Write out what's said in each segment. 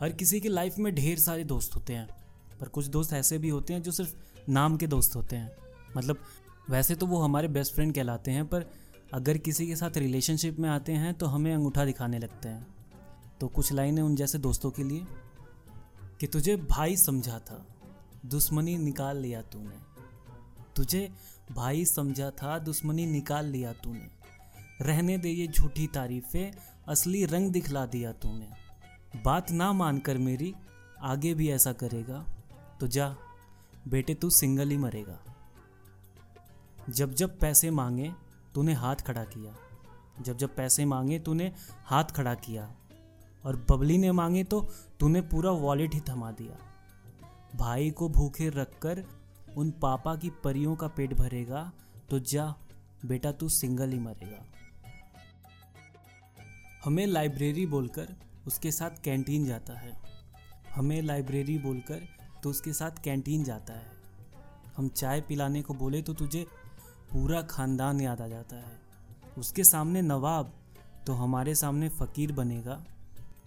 हर किसी की लाइफ में ढेर सारे दोस्त होते हैं, पर कुछ दोस्त ऐसे भी होते हैं जो सिर्फ़ नाम के दोस्त होते हैं। मतलब वैसे तो वो हमारे बेस्ट फ्रेंड कहलाते हैं, पर अगर किसी के साथ रिलेशनशिप में आते हैं तो हमें अंगूठा दिखाने लगते हैं। तो कुछ लाइनें उन जैसे दोस्तों के लिए। कि तुझे भाई समझा था, दुश्मनी निकाल लिया तूने। तुझे भाई समझा था, दुश्मनी निकाल लिया तूने। रहने दे ये झूठी तारीफें, असली रंग दिखला दिया तूने। बात ना मानकर मेरी आगे भी ऐसा करेगा तो जा, बेटे तू सिंगल ही मरेगा। जब जब पैसे मांगे, तूने हाथ खड़ा किया। जब जब पैसे मांगे, तूने हाथ खड़ा किया। और बबली ने मांगे तो तूने पूरा वॉलेट ही थमा दिया। भाई को भूखे रखकर उन पापा की परियों का पेट भरेगा तो जा, बेटा तू सिंगल ही मरेगा। हमें लाइब्रेरी बोलकर उसके साथ कैंटीन जाता है। हमें लाइब्रेरी बोलकर तो उसके साथ कैंटीन जाता है। हम चाय पिलाने को बोले तो तुझे पूरा खानदान याद आ जाता है। उसके सामने नवाब तो हमारे सामने फ़कीर बनेगा।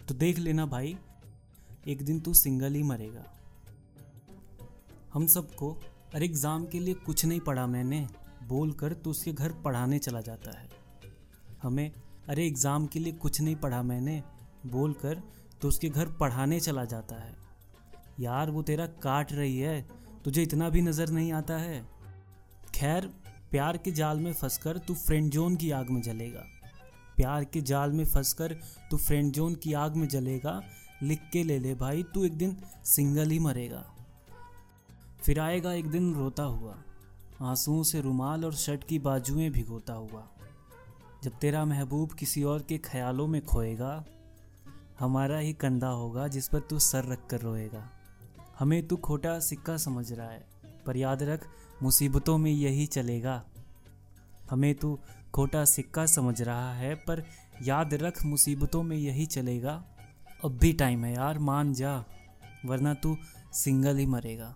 तो देख लेना भाई, एक दिन तू सिंगल ही मरेगा। हम सबको अरे एग्ज़ाम के लिए कुछ नहीं पढ़ा मैंने बोल कर तो उसके घर पढ़ाने चला जाता है। हमें अरे एग्ज़ाम के लिए कुछ नहीं पढ़ा मैंने बोल कर तो उसके घर पढ़ाने चला जाता है। यार, वो तेरा काट रही है, तुझे इतना भी नज़र नहीं आता है। खैर, प्यार के जाल में फंसकर तू फ्रेंड जोन की आग में जलेगा। प्यार के जाल में फंसकर तू फ्रेंड जोन की आग में जलेगा। लिख के ले ले भाई, तू एक दिन सिंगल ही मरेगा। फिर आएगा एक दिन रोता हुआ, आंसुओं से रुमाल और शर्ट की बाजुएँ भिगोता हुआ। जब तेरा महबूब किसी और के ख्यालों में खोएगा हमारा ही कंधा होगा जिस पर तू सर रख कर रोएगा। हमें तू खोटा सिक्का समझ रहा है, पर याद रख, मुसीबतों में यही चलेगा। हमें तू खोटा सिक्का समझ रहा है, पर याद रख, मुसीबतों में यही चलेगा। अब भी टाइम है यार, मान जा, वरना तू सिंगल ही मरेगा।